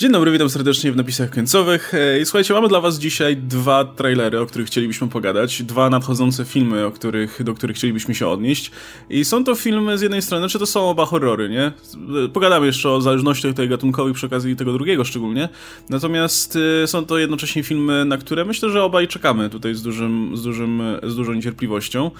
Dzień dobry, witam serdecznie w napisach końcowych. E, I słuchajcie, mamy dla was dzisiaj dwa trailery, o których chcielibyśmy pogadać. Dwa nadchodzące filmy, o których, do których chcielibyśmy się odnieść. I są to filmy z jednej strony, czy to są oba horrory, nie? Pogadamy jeszcze o zależnościach tej gatunkowej przy okazji tego drugiego szczególnie. Natomiast y, są to jednocześnie filmy, na które myślę, że obaj czekamy tutaj z, dużym, z, dużym, z dużą niecierpliwością.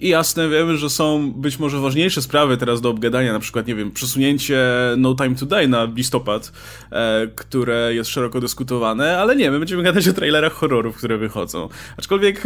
I jasne, wiemy, że są być może ważniejsze sprawy teraz do obgadania, na przykład, nie wiem, przesunięcie No Time to Die na listopad e, które jest szeroko dyskutowane, ale nie, my będziemy gadać o trailerach horrorów, które wychodzą. Aczkolwiek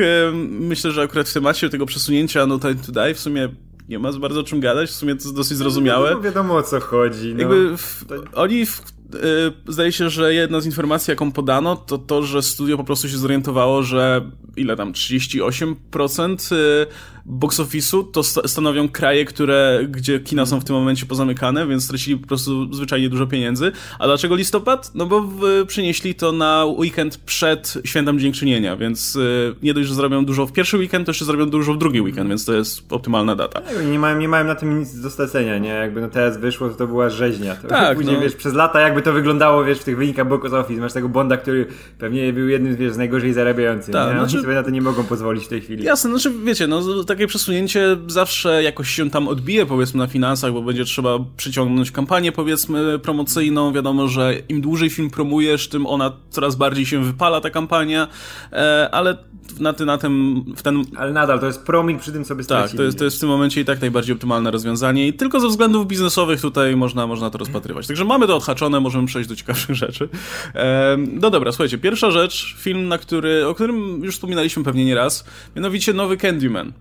myślę, że akurat w temacie tego przesunięcia No Time to Die w sumie nie ma za bardzo o czym gadać, w sumie to jest dosyć zrozumiałe. No, wiadomo o co chodzi. No. Jakby w, oni w, y, zdaje się, że jedna z informacji, jaką podano, to to, że studio po prostu się zorientowało, że ile tam, 38% y, box office'u to stanowią kraje, które, gdzie kina są w tym momencie pozamykane, więc stracili po prostu zwyczajnie dużo pieniędzy. A dlaczego listopad? No bo w, przynieśli to na weekend przed Świętem Dziękczynienia, więc y, nie dość, że zrobią dużo w pierwszy weekend, to jeszcze zrobią dużo w drugi weekend, więc to jest optymalna data. Nie mają, nie mają na tym nic do stracenia, nie? Jakby no teraz wyszło, to, to była rzeźnia. To tak, później, no. wiesz, przez lata jakby to wyglądało, wiesz, w tych wynikach box office. Masz tego Bonda, który pewnie był jednym, wiesz, z najgorzej zarabiających, tak, nie? Oni znaczy... sobie na to nie mogą pozwolić w tej chwili. Jasne, znaczy wiecie, no takie przesunięcie zawsze jakoś się tam odbije, powiedzmy, na finansach, bo będzie trzeba przyciągnąć kampanię, powiedzmy, promocyjną. Wiadomo, że im dłużej film promujesz, tym ona coraz bardziej się wypala, ta kampania, e, ale na, ty, na tym, w ten... Ale nadal, to jest promil przy tym sobie stracili. Tak, to jest, to jest w tym momencie i tak najbardziej optymalne rozwiązanie i tylko ze względów biznesowych tutaj można, można to rozpatrywać. Także mamy to odhaczone, możemy przejść do ciekawszych rzeczy. E, no dobra, słuchajcie, pierwsza rzecz, film, na który, o którym już wspominaliśmy pewnie nie raz, mianowicie nowy Candyman.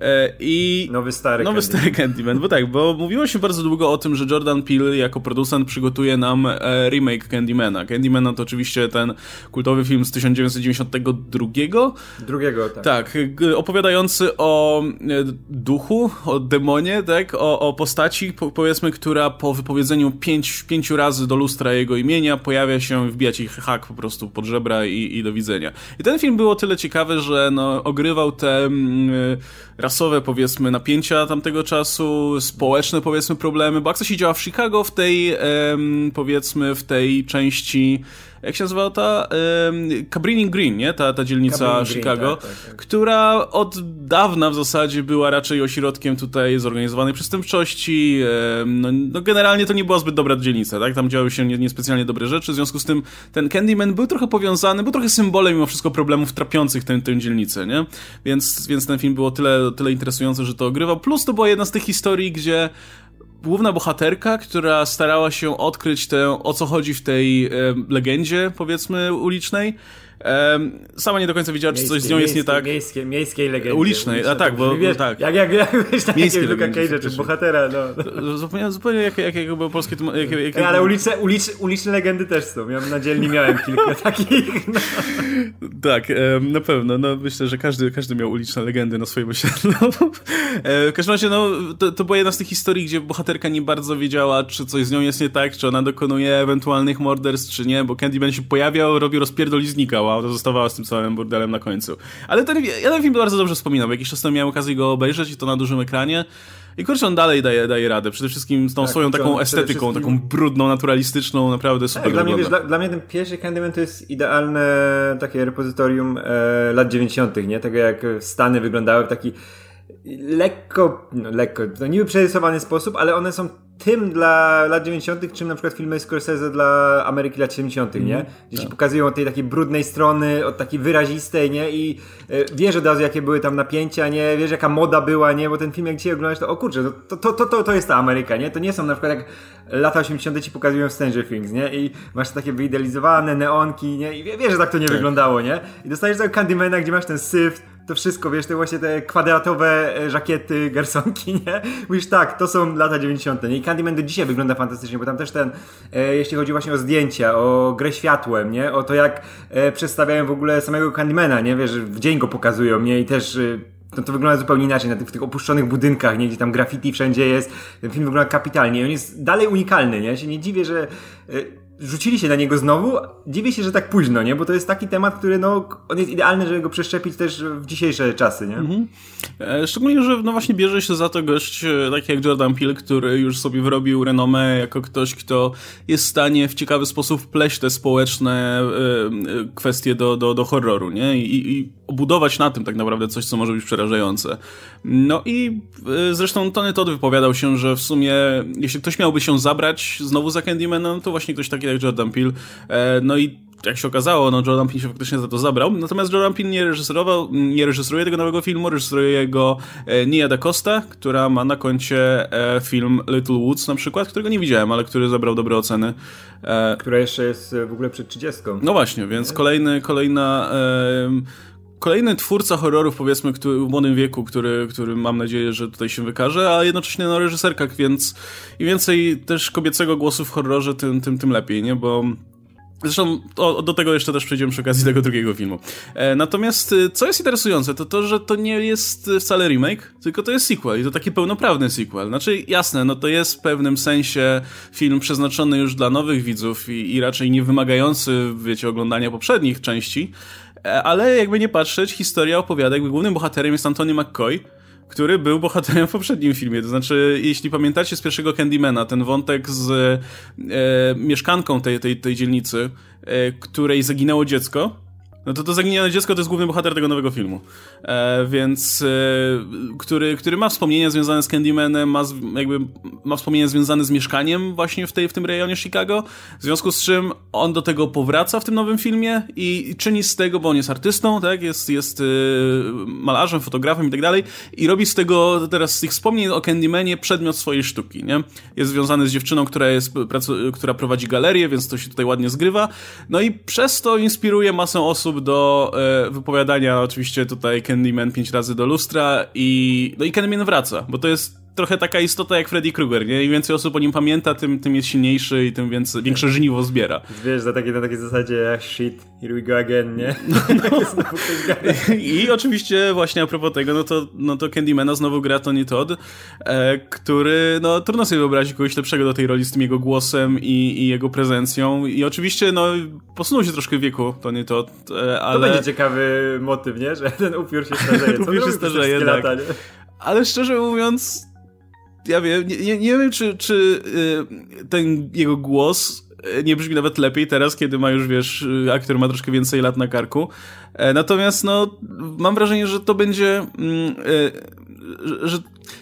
E, I nowy stary Nowy Candyman. stary Candyman, bo tak, bo mówiło się bardzo długo o tym, że Jordan Peele jako producent przygotuje nam e, remake Candymana. Candymana to oczywiście ten kultowy film z 1992. Drugiego, tak. Tak, opowiadający o e, duchu, o demonie, tak, o, o postaci, powiedzmy, która po wypowiedzeniu pięć, pięciu razy do lustra jego imienia pojawia się, wbija ci hak po prostu pod żebra i, i do widzenia. I ten film był o tyle ciekawy, że no, ogrywał te mm, rasowe, powiedzmy, napięcia tamtego czasu, społeczne, powiedzmy, problemy, bo akcja się działa w Chicago w tej, powiedzmy, w tej części jak się nazywa ta? Cabrini Green, nie? Ta, ta dzielnica Cabrini Chicago, Green, tak, tak, tak. która od dawna w zasadzie była raczej ośrodkiem tutaj zorganizowanej przestępczości. No, no generalnie to nie była zbyt dobra dzielnica, tak? Tam działy się niespecjalnie dobre rzeczy, w związku z tym ten Candyman był trochę powiązany, był trochę symbolem mimo wszystko problemów trapiących tę, tę dzielnicę, nie? Więc, więc ten film było tyle, tyle interesujący, że to ogrywał. Plus to była jedna z tych historii, gdzie główna bohaterka, która starała się odkryć tę, o co chodzi w tej e, legendzie, powiedzmy, ulicznej, sama nie do końca wiedziała, czy coś z nią jest nie tak. Miejskie, miejskiej legendy. Ulicznej, a tak, bo wiesz, tak. Jak, jak, jak wiesz, na Miejskie Luka Cage'a, czy bohatera, no. Zupełnie, zupełnie jak, jak, jak było polskie... Jak, jak, jak, ale uliczne, uliczne, uliczne legendy też są. Miałem na dzielni miałem kilka takich. No. Tak, na pewno. No, myślę, że każdy, każdy miał uliczne legendy na swoim osiedlu. E, w każdym razie, no, to, to była jedna z tych historii, gdzie bohaterka nie bardzo wiedziała, czy coś z nią jest nie tak, czy ona dokonuje ewentualnych morderstw, czy nie, bo Candyman się pojawiał, robił rozpierdol zostawała, to zostawała z tym całym bordelem na końcu. Ale ten, ja ten film bardzo dobrze wspominam, jakiś czas temu miałem okazję go obejrzeć i to na dużym ekranie. I kurczę, on dalej daje, daje radę. Przede wszystkim z tą tak, swoją taką estetyką, taką brudną, naturalistyczną, naprawdę tak, super tak, dla, mnie, wiesz, dla, dla, mnie ten pierwszy Candyman to jest idealne takie repozytorium e, lat 90., nie? Tego jak Stany wyglądały w taki lekko, no lekko, to niby przerysowany sposób, ale one są tym dla lat 90., czym na przykład filmy Scorsese dla Ameryki lat 70., mm, nie? Mhm. Gdzie tak. ci pokazują od tej takiej brudnej strony, od takiej wyrazistej, nie? I y, wiesz od razu, jakie były tam napięcia, nie? Wiesz, jaka moda była, nie? Bo ten film, jak dzisiaj oglądasz, to o kurczę, to, to, to, to, to jest ta Ameryka, nie? To nie są na przykład jak lata 80. ci pokazują w Stranger Things, nie? I masz takie wyidealizowane neonki, nie? I wiesz, że tak to nie tak. wyglądało, nie? I dostajesz tego Candymana, gdzie masz ten syf, to wszystko, wiesz, te właśnie te kwadratowe e, żakiety, garsonki, nie? Mówisz tak, to są lata 90. Nie? I Candyman do dzisiaj wygląda fantastycznie, bo tam też ten, e, jeśli chodzi właśnie o zdjęcia, o grę światłem, nie? O to jak e, przedstawiają w ogóle samego Candymana, nie? Wiesz, w dzień go pokazują, nie? I też e, no to wygląda zupełnie inaczej, na tych, w tych opuszczonych budynkach, nie? Gdzie tam graffiti wszędzie jest. Ten film wygląda kapitalnie. On jest dalej unikalny, nie? Ja się nie dziwię, że... E, rzucili się na niego znowu. Dziwię się, że tak późno, nie? Bo to jest taki temat, który no, on jest idealny, żeby go przeszczepić też w dzisiejsze czasy, nie? Mhm. E, szczególnie, że no właśnie bierze się za to gość e, taki jak Jordan Peele, który już sobie wyrobił renomę jako ktoś, kto jest w stanie w ciekawy sposób wpleść te społeczne y, kwestie do, do, do horroru, nie? I, I obudować na tym tak naprawdę coś, co może być przerażające. No i zresztą Tony Todd wypowiadał się, że w sumie jeśli ktoś miałby się zabrać znowu za Candymana, no to właśnie ktoś taki jak Jordan Peele. E, no i jak się okazało, no Jordan Peele się faktycznie za to zabrał. Natomiast Jordan Peele nie reżyserował, nie reżyseruje tego nowego filmu, reżyseruje jego e, Nia da Costa, która ma na koncie e, film Little Woods na przykład, którego nie widziałem, ale który zebrał dobre oceny. Która jeszcze jest w ogóle przed 30. No właśnie, więc kolejny, kolejna... Kolejny twórca horrorów, powiedzmy, który, w młodym wieku, który, który mam nadzieję, że tutaj się wykaże, a jednocześnie no, reżyserka, więc im więcej też kobiecego głosu w horrorze, tym, tym, tym lepiej, nie? Bo Zresztą o, do tego jeszcze też przejdziemy przy okazji tego drugiego filmu. E, natomiast e, co jest interesujące, to to, że to nie jest wcale remake, tylko to jest sequel i to taki pełnoprawny sequel. Znaczy, jasne, no to jest w pewnym sensie film przeznaczony już dla nowych widzów i, i raczej nie wymagający, wiecie, oglądania poprzednich części, ale jakby nie patrzeć, historia opowiada, jakby głównym bohaterem jest Antony McCoy, który był bohaterem w poprzednim filmie. To znaczy, jeśli pamiętacie z pierwszego Candymana, ten wątek z e, mieszkanką tej, tej, tej dzielnicy, e, której zaginęło dziecko, no to to zaginione dziecko to jest główny bohater tego nowego filmu. E, więc, e, który, który ma wspomnienia związane z Candymanem, ma, jakby, ma wspomnienia związane z mieszkaniem właśnie w, tej, w tym rejonie Chicago, w związku z czym on do tego powraca w tym nowym filmie i, i czyni z tego, bo on jest artystą, tak, jest, jest e, malarzem, fotografem i tak dalej i robi z tego teraz z tych wspomnień o Candymanie przedmiot swojej sztuki, nie? Jest związany z dziewczyną, która, jest, która prowadzi galerię, więc to się tutaj ładnie zgrywa, no i przez to inspiruje masę osób do e, wypowiadania oczywiście tutaj Candyman pięć razy do lustra i no i Candyman wraca, bo to jest trochę taka istota jak Freddy Krueger, nie? Im więcej osób o nim pamięta, tym, tym jest silniejszy i tym więcej, większe żniwo zbiera. Wiesz, za takie, na takiej zasadzie jak shit, here we go again, nie? No. I oczywiście właśnie a propos tego, no to, no to Candymana znowu gra Tony Todd, e, który, no trudno sobie wyobrazić kogoś lepszego do tej roli z tym jego głosem i, i jego prezencją i oczywiście, no posunął się troszkę w wieku Tony Todd, e, ale... To będzie ciekawy motyw, nie? Że ten upiór się starzeje. upiór się starzeje, tak. Lata, ale szczerze mówiąc, ja wiem, nie, nie, wiem, czy, czy y, ten jego głos y, nie brzmi nawet lepiej teraz, kiedy ma już, wiesz, y, aktor ma troszkę więcej lat na karku. E, natomiast, no, mam wrażenie, że to będzie, mm, że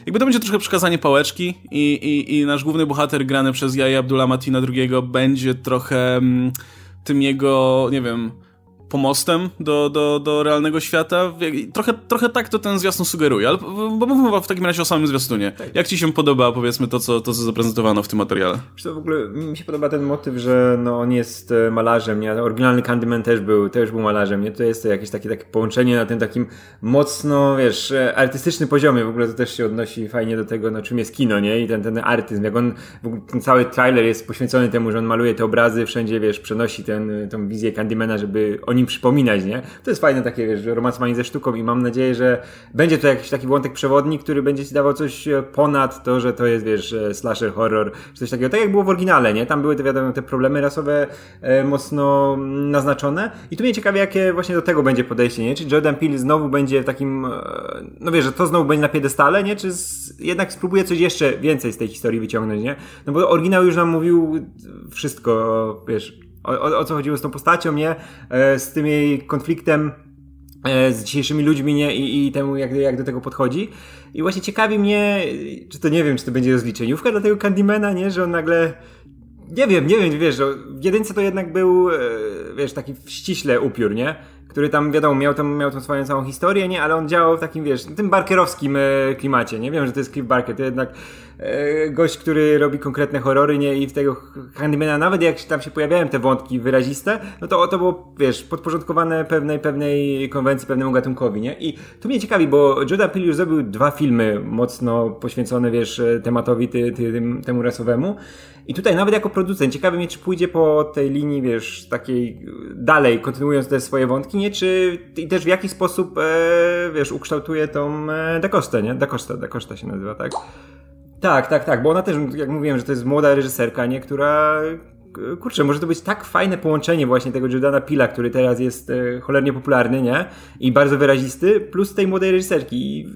jakby to będzie troszkę przekazanie pałeczki i, i, i nasz główny bohater grany przez Jaja Abdullah Matina II będzie trochę mm, tym jego, nie wiem, pomostem do, do, do realnego świata. Trochę, trochę tak to ten zwiastun sugeruje, ale bo mówmy w takim razie o samym zwiastunie. Tak. Jak ci się podoba, powiedzmy, to co, to, co zaprezentowano w tym materiale? To w ogóle mi się podoba ten motyw, że no, on jest e, malarzem, nie? Oryginalny Candyman też był, też był malarzem, nie? To jest to jakieś takie, takie połączenie na tym takim mocno, wiesz, e, artystycznym poziomie. W ogóle to też się odnosi fajnie do tego, no, czym jest kino, nie? I ten, ten artyzm, jak on, ten cały trailer jest poświęcony temu, że on maluje te obrazy, wszędzie, wiesz, przenosi ten, tą wizję Candymana, żeby o nim przypominać, nie? To jest fajne takie, wiesz, romansowanie ze sztuką i mam nadzieję, że będzie to jakiś taki wątek przewodni, który będzie ci dawał coś e, ponad to, że to jest, wiesz, e, slasher, horror, czy coś takiego. Tak jak było w oryginale, nie? Tam były te, wiadomo, te problemy rasowe e, mocno naznaczone i tu mnie ciekawi, jakie właśnie do tego będzie podejście, nie? Czy Jordan Peele znowu będzie takim, e, no wiesz, że to znowu będzie na piedestale, nie? Czy z, jednak spróbuje coś jeszcze więcej z tej historii wyciągnąć, nie? No bo oryginał już nam mówił wszystko, wiesz, o, o, co chodziło z tą postacią, nie? E, z tym jej konfliktem e, z dzisiejszymi ludźmi, nie? I, i temu, jak, jak do tego podchodzi. I właśnie ciekawi mnie, czy to nie wiem, czy to będzie rozliczeniówka dla tego Candymana, nie? Że on nagle nie wiem, nie wiem, wiesz, w jedynce to jednak był, e, wiesz, taki ściśle upiór, nie? Który tam, wiadomo, miał tam, miał tą swoją całą historię, nie? Ale on działał w takim, wiesz, tym barkerowskim klimacie, nie? Wiem, że to jest Cliff Barker, to jednak gość, który robi konkretne horrory, nie? I w tego Handymana, nawet jak tam się pojawiają te wątki wyraziste, no to to było, wiesz, podporządkowane pewnej, pewnej konwencji, pewnemu gatunkowi, nie? I to mnie ciekawi, bo Jordan Peele już zrobił dwa filmy mocno poświęcone, wiesz, tematowi ty, ty, tym, temu rasowemu. I tutaj nawet jako producent, ciekawy mnie, czy pójdzie po tej linii, wiesz, takiej dalej, kontynuując te swoje wątki, nie? Czy i też w jaki sposób, e, wiesz, ukształtuje tą e, Da Costa, nie? Da Costa, Costa się nazywa, tak? Tak, tak, tak, bo ona też, jak mówiłem, że to jest młoda reżyserka, nie? Która kurczę, może to być tak fajne połączenie właśnie tego Jordana Pila, który teraz jest e, cholernie popularny, nie? I bardzo wyrazisty, plus tej młodej reżyserki. I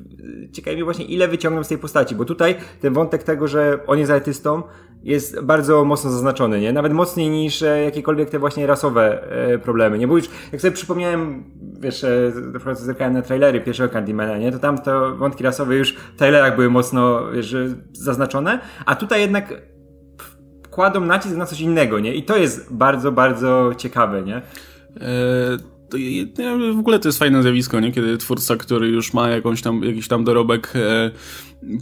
e, ciekawi mnie właśnie, ile wyciągną z tej postaci, bo tutaj ten wątek tego, że on jest artystą, jest bardzo mocno zaznaczony, nie? Nawet mocniej niż e, jakiekolwiek te właśnie rasowe problemy, nie? Bo już, jak sobie przypomniałem, wiesz, na przykład zerkałem na trailery pierwszego Candymana, nie? To tam to wątki rasowe już w trailerach były mocno, wiesz, zaznaczone, a tutaj jednak kładą nacisk na coś innego, nie? I to jest bardzo, bardzo ciekawe, nie? to, w ogóle to jest fajne zjawisko, nie? Kiedy twórca, który już ma jakąś tam, jakiś tam dorobek, e,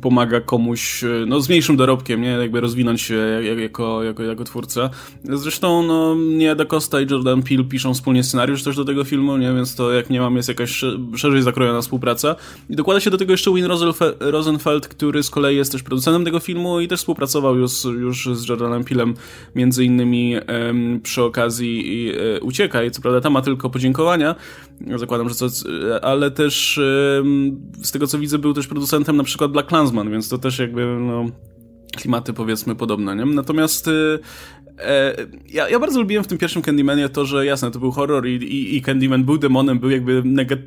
pomaga komuś, e, no z mniejszym dorobkiem, nie? Jakby rozwinąć się jako, jako, jako twórca. Zresztą, no, nie Da Costa i Jordan Peele piszą wspólnie scenariusz też do tego filmu, nie? Więc to, jak nie mam, jest jakaś szerzej zakrojona współpraca. I dokłada się do tego jeszcze Win Rosenfeld, który z kolei jest też producentem tego filmu i też współpracował już, już z Jordanem Peelem, między innymi um, przy okazji i, e, Uciekaj. Co prawda, tam ma tylko podziękowania, zakładam, że co, ale też z tego co widzę, był też producentem na przykład Black Klansman, więc to też jakby no, klimaty powiedzmy podobne, nie? Natomiast E, ja, ja bardzo lubiłem w tym pierwszym Candymanie to, że jasne, to był horror i, i, i Candyman był demonem, był jakby,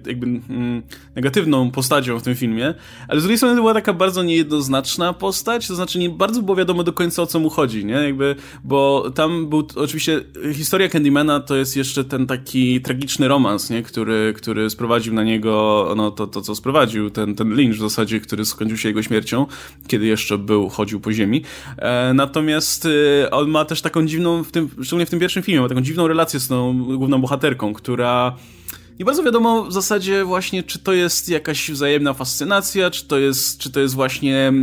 jakby mm, negatywną postacią w tym filmie, ale z drugiej strony to była taka bardzo niejednoznaczna postać, to znaczy nie bardzo było wiadomo do końca o co mu chodzi, nie? Jakby, bo tam był, oczywiście historia Candymana to jest jeszcze ten taki tragiczny romans, nie? Który, który sprowadził na niego, no to, to co sprowadził, ten, ten lynch w zasadzie, który skończył się jego śmiercią, kiedy jeszcze był, chodził po ziemi. E, natomiast e, on ma też taką dziwną, w tym, szczególnie w tym pierwszym filmie, ma taką dziwną relację z tą główną bohaterką, która nie bardzo wiadomo w zasadzie właśnie, czy to jest jakaś wzajemna fascynacja, czy to jest, czy to jest właśnie e,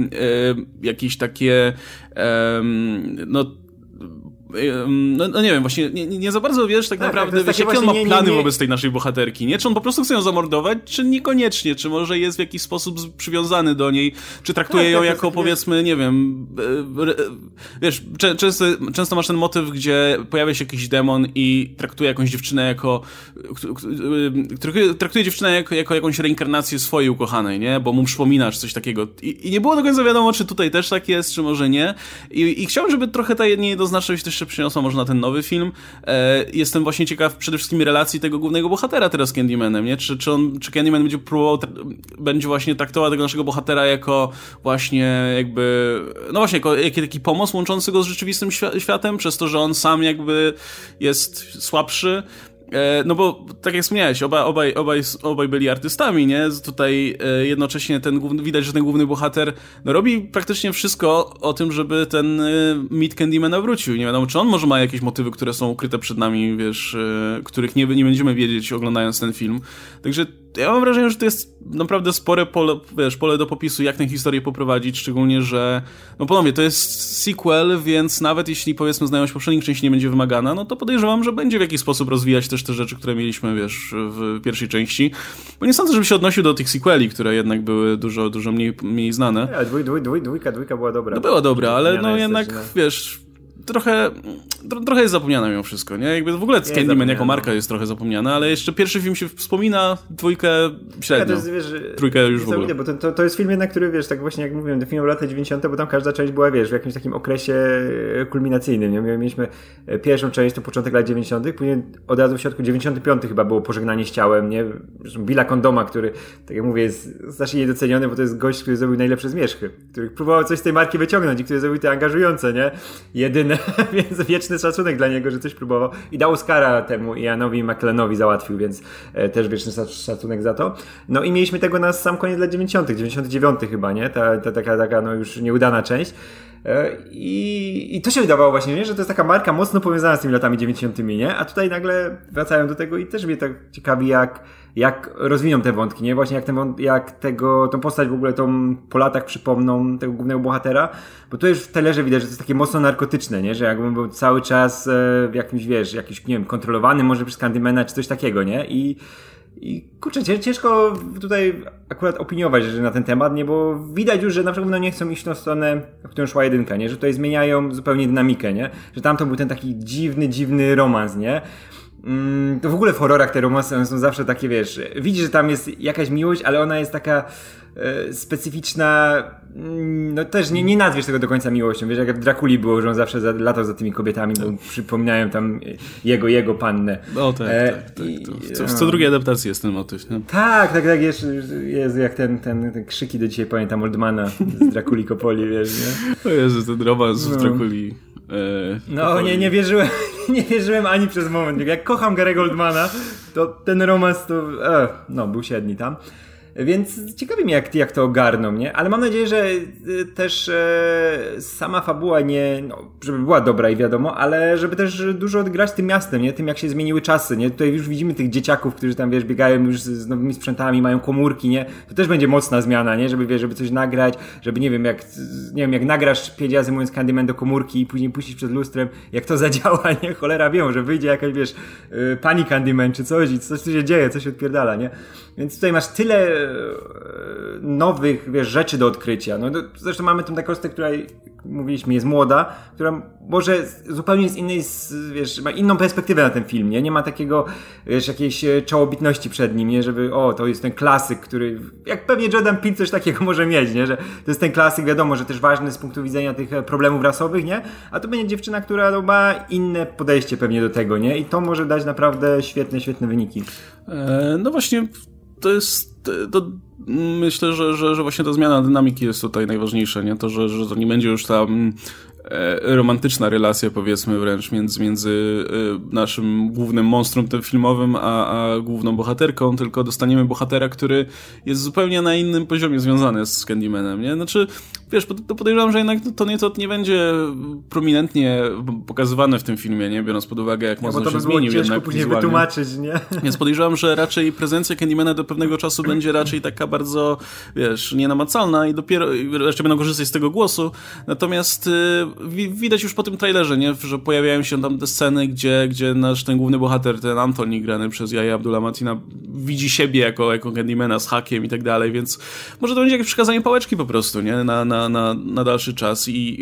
jakieś takie e, no no, no, nie wiem, właśnie nie, nie za bardzo wiesz tak, tak naprawdę, wiesz, jakie on ma plany nie, nie, wobec tej naszej bohaterki, nie? Czy on po prostu chce ją zamordować, czy niekoniecznie, czy może jest w jakiś sposób przywiązany do niej, czy traktuje tak, ją tak, jako powiedzmy, nie wiem, e, wiesz, często, często masz ten motyw, gdzie pojawia się jakiś demon i traktuje jakąś dziewczynę jako, traktuje dziewczynę jako, jako jakąś reinkarnację swojej ukochanej, nie? Bo mu przypominasz coś takiego. I, I, nie było do końca wiadomo, czy tutaj też tak jest, czy może nie. I, i chciałbym, żeby trochę ta niejednoznaczność też jeszcze przyniosła może na ten nowy film. E, jestem właśnie ciekaw przede wszystkim relacji tego głównego bohatera teraz z Candymanem, nie? Czy, czy, on, czy Candyman będzie próbował, będzie właśnie traktował tego naszego bohatera jako właśnie jakby, no właśnie, jako, jako taki pomoc łączący go z rzeczywistym światem, przez to, że on sam jakby jest słabszy, no bo, tak jak wspomniałeś, oba, obaj, obaj, obaj byli artystami, nie? Tutaj e, jednocześnie ten główny, widać, że ten główny bohater no, robi praktycznie wszystko o tym, żeby ten e, Meat Candyman wrócił. Nie wiadomo, czy on może ma jakieś motywy, które są ukryte przed nami, wiesz, których nie, nie będziemy wiedzieć oglądając ten film. Także ja mam wrażenie, że to jest naprawdę spore pole, wiesz, pole do popisu, jak tę historię poprowadzić, szczególnie, że, no ponownie, to jest sequel, więc nawet jeśli, powiedzmy, znajomość poprzednich części nie będzie wymagana, no to podejrzewam, że będzie w jakiś sposób rozwijać też te rzeczy, które mieliśmy, wiesz, w pierwszej części, bo nie sądzę, żeby się odnosił do tych sequeli, które jednak były dużo, dużo mniej, mniej znane. Ja, dwój, dwój, dwój, dwójka, dwójka była dobra. No była dobra, ale no jednak, wiesz trochę, trochę jest zapomniane mimo wszystko, nie? Jakby w ogóle Candyman jako marka jest trochę zapomniana, ale jeszcze pierwszy film się wspomina, dwójkę średnio, ja jest, wiesz, trójkę już w ogóle. Bo to, to, to jest film jednak, który, wiesz, tak właśnie jak mówiłem, definował lata 90., bo tam każda część była, wiesz, w jakimś takim okresie kulminacyjnym, nie? Mieliśmy e, pierwszą część, to początek lat 90., później od razu w środku 95 chyba było Pożegnanie z ciałem, nie? Billa Kondoma, który, tak jak mówię, jest znacznie niedoceniony, bo to jest gość, który zrobił najlepsze zmierzchy, który próbował coś z tej marki wyciągnąć i który zrobił te angażujące, nie? Jedyne więc wieczny szacunek dla niego, że coś próbował. I dał Oscara temu Ianowi McLeanowi załatwił, więc e, też wieczny szacunek za to. No i mieliśmy tego na sam koniec lat 90., 99 chyba, nie? Ta, ta taka, taka no już nieudana część. E, I, I to się wydawało właśnie, nie? że to jest taka marka mocno powiązana z tymi latami 90., nie? A tutaj nagle wracają do tego i też mnie tak ciekawi, jak, jak rozwiną te wątki, nie? Właśnie jak, ten, jak tego, tą postać w ogóle tą po latach przypomną tego głównego bohatera, bo tu już w telerze widać, że to jest takie mocno narkotyczne, nie? Że jakbym był cały czas e, w jakimś, wiesz, jakiś, nie wiem, kontrolowany może przez Candymana czy coś takiego, nie? I i kurczę, ciężko tutaj akurat opiniować że na ten temat, nie, bo widać już, że na przykład no nie chcą iść na stronę, w którą szła jedynka, nie, że tutaj zmieniają zupełnie dynamikę, nie, że tam to był ten taki dziwny, dziwny romans, nie. Mm, to w ogóle w horrorach te romansy są zawsze takie, wiesz, widzisz, że tam jest jakaś miłość, ale ona jest taka e, specyficzna, mm, no też nie, nie nazwiesz tego do końca miłością, wiesz, jak w Drakuli było, że on zawsze za, latał za tymi kobietami, bo przypominają tam jego, jego pannę. O tak, e, tak, tak. W co, w co drugiej adaptacji jest ten motyw, nie? Tak, tak, tak, jest, jest jak ten, ten, ten krzyki do dzisiaj pamiętam Oldmana z Drakuli Kopoli, wiesz, nie? O Jezu, ten romans w no. Drakuli. E, no nie, nie wierzyłem, nie wierzyłem ani przez moment. Jak kocham Gary Goldmana, to ten romans to, e, no był średni tam. Więc ciekawi mnie, jak, jak to ogarną, nie? Ale mam nadzieję, że y, też e, sama fabuła nie, no, żeby była dobra i wiadomo, ale żeby też dużo odgrać tym miastem, nie? Tym, jak się zmieniły czasy, nie? Tutaj już widzimy tych dzieciaków, którzy tam, wiesz, biegają już z, z nowymi sprzętami, mają komórki, nie? To też będzie mocna zmiana, nie? Żeby, wiesz, żeby coś nagrać, żeby, nie wiem, jak, nie wiem, jak nagrasz pięć razy mówiąc Candyman do komórki i później puścisz przed lustrem, jak to zadziała, nie? Cholera wiem, że wyjdzie jakaś, wiesz, y, pani Candyman czy coś i coś tu się dzieje, coś się odpierdala, nie? Więc tutaj masz tyle e, nowych wiesz, rzeczy do odkrycia. No, zresztą mamy tą taką która mówiliśmy, jest młoda, która może zupełnie z innej, wiesz, ma inną perspektywę na ten film, nie? Nie ma takiego, wiesz, jakiejś e, czołobitności przed nim, nie? Żeby, o, to jest ten klasyk, który, jak pewnie Jordan Peele coś takiego może mieć, nie? Że to jest ten klasyk, wiadomo, że też ważny z punktu widzenia tych e, problemów rasowych, nie? A to będzie dziewczyna, która no, ma inne podejście pewnie do tego, nie? I to może dać naprawdę świetne, świetne wyniki. No właśnie, to jest, to myślę, że, że, że właśnie ta zmiana dynamiki jest tutaj najważniejsza, nie? To, że, że to nie będzie już tam E, romantyczna relacja, powiedzmy wręcz, między, między e, naszym głównym monstrum tym filmowym, a, a główną bohaterką, tylko dostaniemy bohatera, który jest zupełnie na innym poziomie związany z Candymanem, nie? Znaczy, wiesz, to podejrzewam, że jednak to nie, to nie będzie prominentnie pokazywane w tym filmie, nie? Biorąc pod uwagę, jak mocno się zmienił jednak później wizualnie. wytłumaczyć, nie? Więc podejrzewam, że raczej prezencja Candymana do pewnego czasu będzie raczej taka bardzo, wiesz, nienamacalna i dopiero, jeszcze będą korzystać z tego głosu, natomiast y, widać już po tym trailerze, nie? że pojawiają się tam te sceny, gdzie, gdzie nasz ten główny bohater, ten Antoni grany przez Jaja Abdullah Matina widzi siebie jako, jako Candymana z hakiem i tak dalej, więc może to będzie jakieś przekazanie pałeczki po prostu, nie? Na, na, na, na dalszy czas i,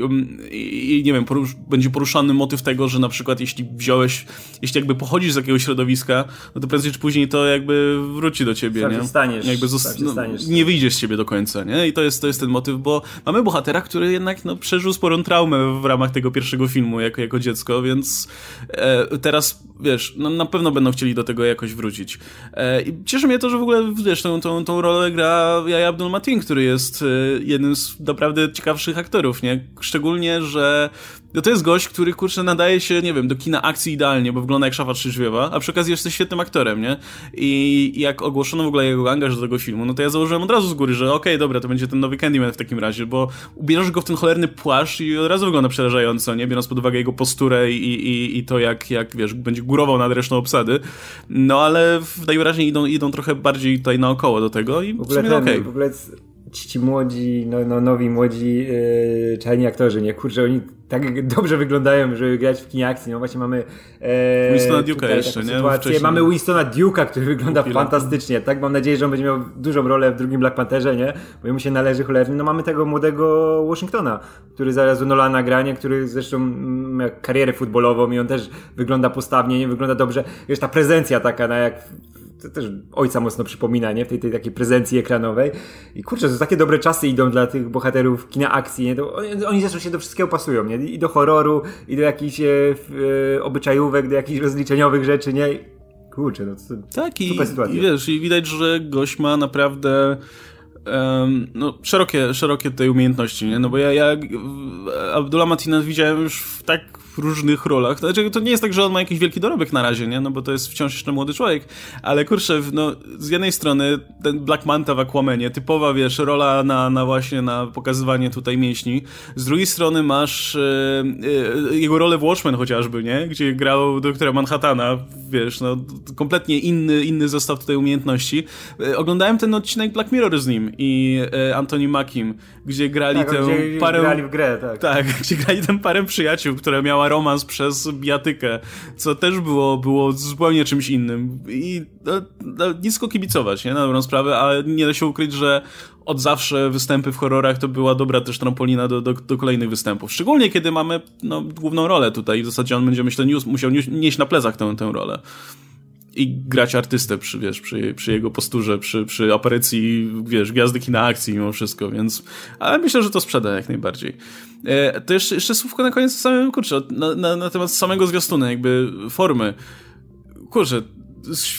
i, i nie wiem, porusz, będzie poruszany motyw tego, że na przykład jeśli wziąłeś, jeśli jakby pochodzisz z jakiegoś środowiska, no to prędzej czy później to jakby wróci do ciebie, Sam nie? Staniesz, jakby zos- no, nie wyjdziesz z ciebie do końca, nie? I to jest, to jest ten motyw, bo mamy bohatera, który jednak no, przeżył sporą traumę w ramach tego pierwszego filmu jako, jako dziecko, więc e, teraz, wiesz, no, na pewno będą chcieli do tego jakoś wrócić. E, I cieszy mnie to, że w ogóle, wiesz, tą, tą, tą rolę gra Jaja Abdul Matin, który jest e, jednym z naprawdę ciekawszych aktorów, nie? Szczególnie, że no to jest gość, który kurczę nadaje się, nie wiem, do kina akcji idealnie, bo wygląda jak szafa trzyżwiewa, a przy okazji jest świetnym aktorem, nie? I jak ogłoszono w ogóle jego angaż do tego filmu, no to ja założyłem od razu z góry, że okej, okay, dobra, to będzie ten nowy Candyman w takim razie, bo ubierzesz go w ten cholerny płaszcz i od razu wygląda przerażająco, nie? Biorąc pod uwagę jego posturę i, i, i to, jak, jak, wiesz, będzie górował nad resztą obsady. No ale najwyraźniej idą, idą trochę bardziej tutaj naokoło do tego i w, w sumie okej. Okay ci młodzi, no, no nowi, młodzi yy, czarni aktorzy, nie? Kurczę, oni tak dobrze wyglądają, żeby grać w kinie akcji. No właśnie mamy e, Winstona Duke'a jeszcze, nie? Sytuację. Mamy Winstona Duke'a, który wygląda fantastycznie. Tak, mam nadzieję, że on będzie miał dużą rolę w drugim Black Pantherze, nie? Bo mu się należy cholernie. No mamy tego młodego Washingtona, który zaraz u Nolana granie, który zresztą ma karierę futbolową i on też wygląda postawnie, nie? Wygląda dobrze. Wiesz, ta prezencja taka, na jak to też ojca mocno przypomina, nie? W tej, tej takiej prezencji ekranowej. I kurczę, to takie dobre czasy idą dla tych bohaterów kina akcji, nie? To oni zresztą się do wszystkiego pasują, nie? I do horroru, i do jakichś e, e, obyczajówek, do jakichś rozliczeniowych rzeczy, nie? Kurczę, no to Tak, i, i wiesz, i widać, że gość ma naprawdę um, no, szerokie, szerokie tej umiejętności, nie? No bo ja, ja Abdullah Matina widziałem już w tak różnych rolach. Znaczy, to nie jest tak, że on ma jakiś wielki dorobek na razie, nie? No bo to jest wciąż jeszcze młody człowiek, ale kurczę, no, z jednej strony ten Black Manta w Aquamanie, typowa, wiesz, rola na, na właśnie na pokazywanie tutaj mięśni. Z drugiej strony masz e, e, jego rolę w Watchmen chociażby, nie? Gdzie grał doktora Manhattana, wiesz, no, kompletnie inny, inny zestaw tutaj umiejętności. E, oglądałem ten odcinek Black Mirror z nim i Anthony Mackim, gdzie grali tak, tę gdzie parę... grali w grę, tak. Tak, gdzie grali tę parę przyjaciół, która miała romans przez bijatykę, co też było, było zupełnie czymś innym. I no, no, nisko kibicować, nie, na dobrą sprawę, ale nie da się ukryć, że od zawsze występy w horrorach to była dobra też trampolina do, do, do kolejnych występów. Szczególnie kiedy mamy no, główną rolę tutaj. W zasadzie on będzie, myślę, musiał nieść na plecach tę, tę rolę i grać artystę przy, wiesz, przy, przy jego posturze, przy, przy aparycji, wiesz, gwiazdy kina akcji mimo wszystko, więc ale myślę, że to sprzeda jak najbardziej. E, to jeszcze, jeszcze słówko na koniec samym, kurczę, na, na, na temat samego zwiastuna, jakby formy. Kurczę,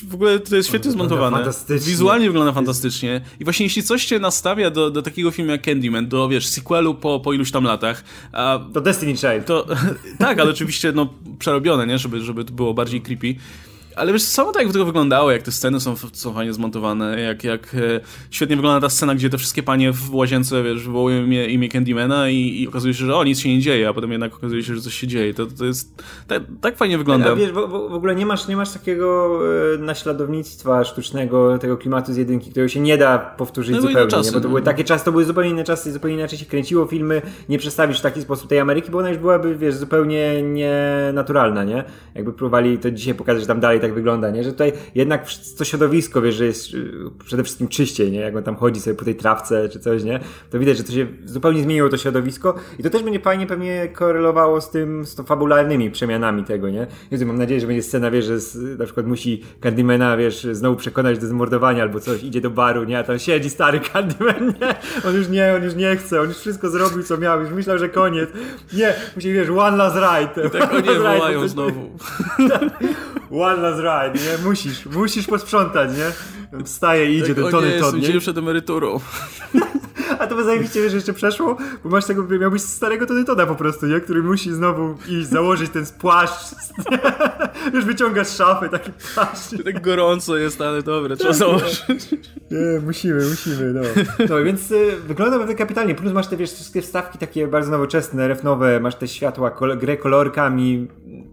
w ogóle to jest świetnie zmontowane. Wizualnie wygląda fantastycznie. I właśnie jeśli coś cię nastawia do, do takiego filmu jak Candyman, do wiesz, sequelu po, po iluś tam latach. A, to Destiny Child. To, tak, ale oczywiście no, przerobione, nie? Żeby, żeby to było bardziej creepy. Ale wiesz, samo tak jak to wyglądało, jak te sceny są, są fajnie zmontowane, jak, jak e, świetnie wygląda ta scena, gdzie te wszystkie panie w łazience, wiesz, wywołują imię, imię Candymana i, i okazuje się, że o, nic się nie dzieje, a potem jednak okazuje się, że coś się dzieje. To, to jest, tak, tak fajnie wygląda. A wiesz, w, w ogóle nie masz, nie masz takiego e, naśladownictwa sztucznego, tego klimatu z jedynki, którego się nie da powtórzyć no, zupełnie, czasy, nie? bo to były no. takie czasy, to były zupełnie inne czasy, zupełnie inaczej się kręciło filmy, nie przedstawisz w taki sposób tej Ameryki, bo ona już byłaby, wiesz, zupełnie nienaturalna, nie? Jakby próbowali to dzisiaj pokazać, że tam dalej tak wygląda, nie? Że tutaj jednak to środowisko, wiesz, że jest y, przede wszystkim czyściej, nie? Jak on tam chodzi sobie po tej trawce czy coś, nie? To widać, że to się zupełnie zmieniło to środowisko i to też będzie fajnie pewnie korelowało z tym, z to fabularnymi przemianami tego, nie? Jezu, mam nadzieję, że będzie scena, wiesz, że z, na przykład musi Candymana, wiesz, znowu przekonać do zamordowania albo coś, idzie do baru, nie? A tam siedzi stary Candyman, nie? On już nie, on już nie chce, on już wszystko zrobił, co miał, już myślał, że koniec. Nie, musi, wiesz, one last ride. I tak oni wołają znowu. one last ride, nie? musisz, musisz posprzątać, nie? Wstaje i idzie tak, ten Tony Todd, nie? przed emeryturą. A to by zajebiście, wiesz, jeszcze przeszło, bo masz tego, miałbyś starego Tony Toda po prostu, nie? Który musi znowu iść, założyć ten płaszcz. Już wyciągasz szafy, taki płaszcz. Tak gorąco jest, ale dobra, trzeba tak, założyć. Nie, musimy, musimy, no. No, więc y, wygląda pewnie kapitalnie. Plus masz te, wiesz, wszystkie wstawki takie bardzo nowoczesne, refnowe, masz te światła, kol grę kolorkami,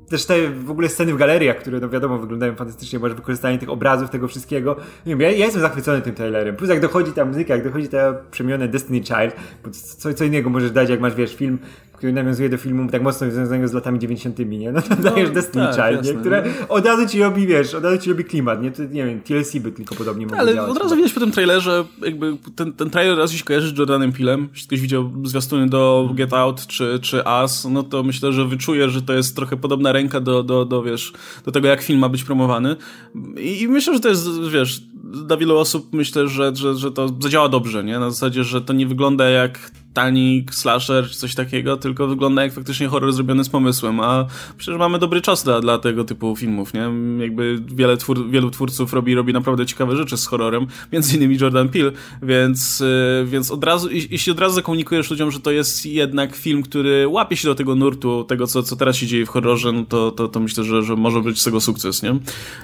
też te w ogóle sceny w galeriach, które no wiadomo wyglądają fantastycznie, masz wykorzystanie tych obrazów, tego wszystkiego. Nie wiem, ja, ja jestem zachwycony tym trailerem. Plus jak dochodzi ta muzyka, jak dochodzi ta przemiana Destiny Child, bo co, co innego możesz dać, jak masz, wiesz, film który nawiązuje do filmu tak mocno związanego z latami 90., nie? No to no, dajesz Destiny tak, Child, jasne, nie? które no. od razu ci robi, wiesz, od razu ci robi klimat, nie? To, nie wiem, TLC by tylko podobnie mogło Ale od razu widać po tym trailerze, jakby ten, ten trailer raz się kojarzy z Jordanem Peelem, jeśli ktoś widział zwiastuny do Get Out czy, czy Us, no to myślę, że wyczuje, że to jest trochę podobna ręka do, do, do wiesz, do tego jak film ma być promowany i, i myślę, że to jest, wiesz, dla wielu osób myślę, że, że, że to zadziała dobrze, nie? Na zasadzie, że to nie wygląda jak tani slasher czy coś takiego, tylko wygląda jak faktycznie horror zrobiony z pomysłem, a że mamy dobry czas dla, dla tego typu filmów, nie? Jakby wiele twór, wielu twórców robi, robi naprawdę ciekawe rzeczy z horrorem, między innymi Jordan Peele, więc, yy, więc od razu, jeśli od razu zakomunikujesz ludziom, że to jest jednak film, który łapie się do tego nurtu, tego co, co teraz się dzieje w horrorze, no to, to, to myślę, że, że może być z tego sukces, nie?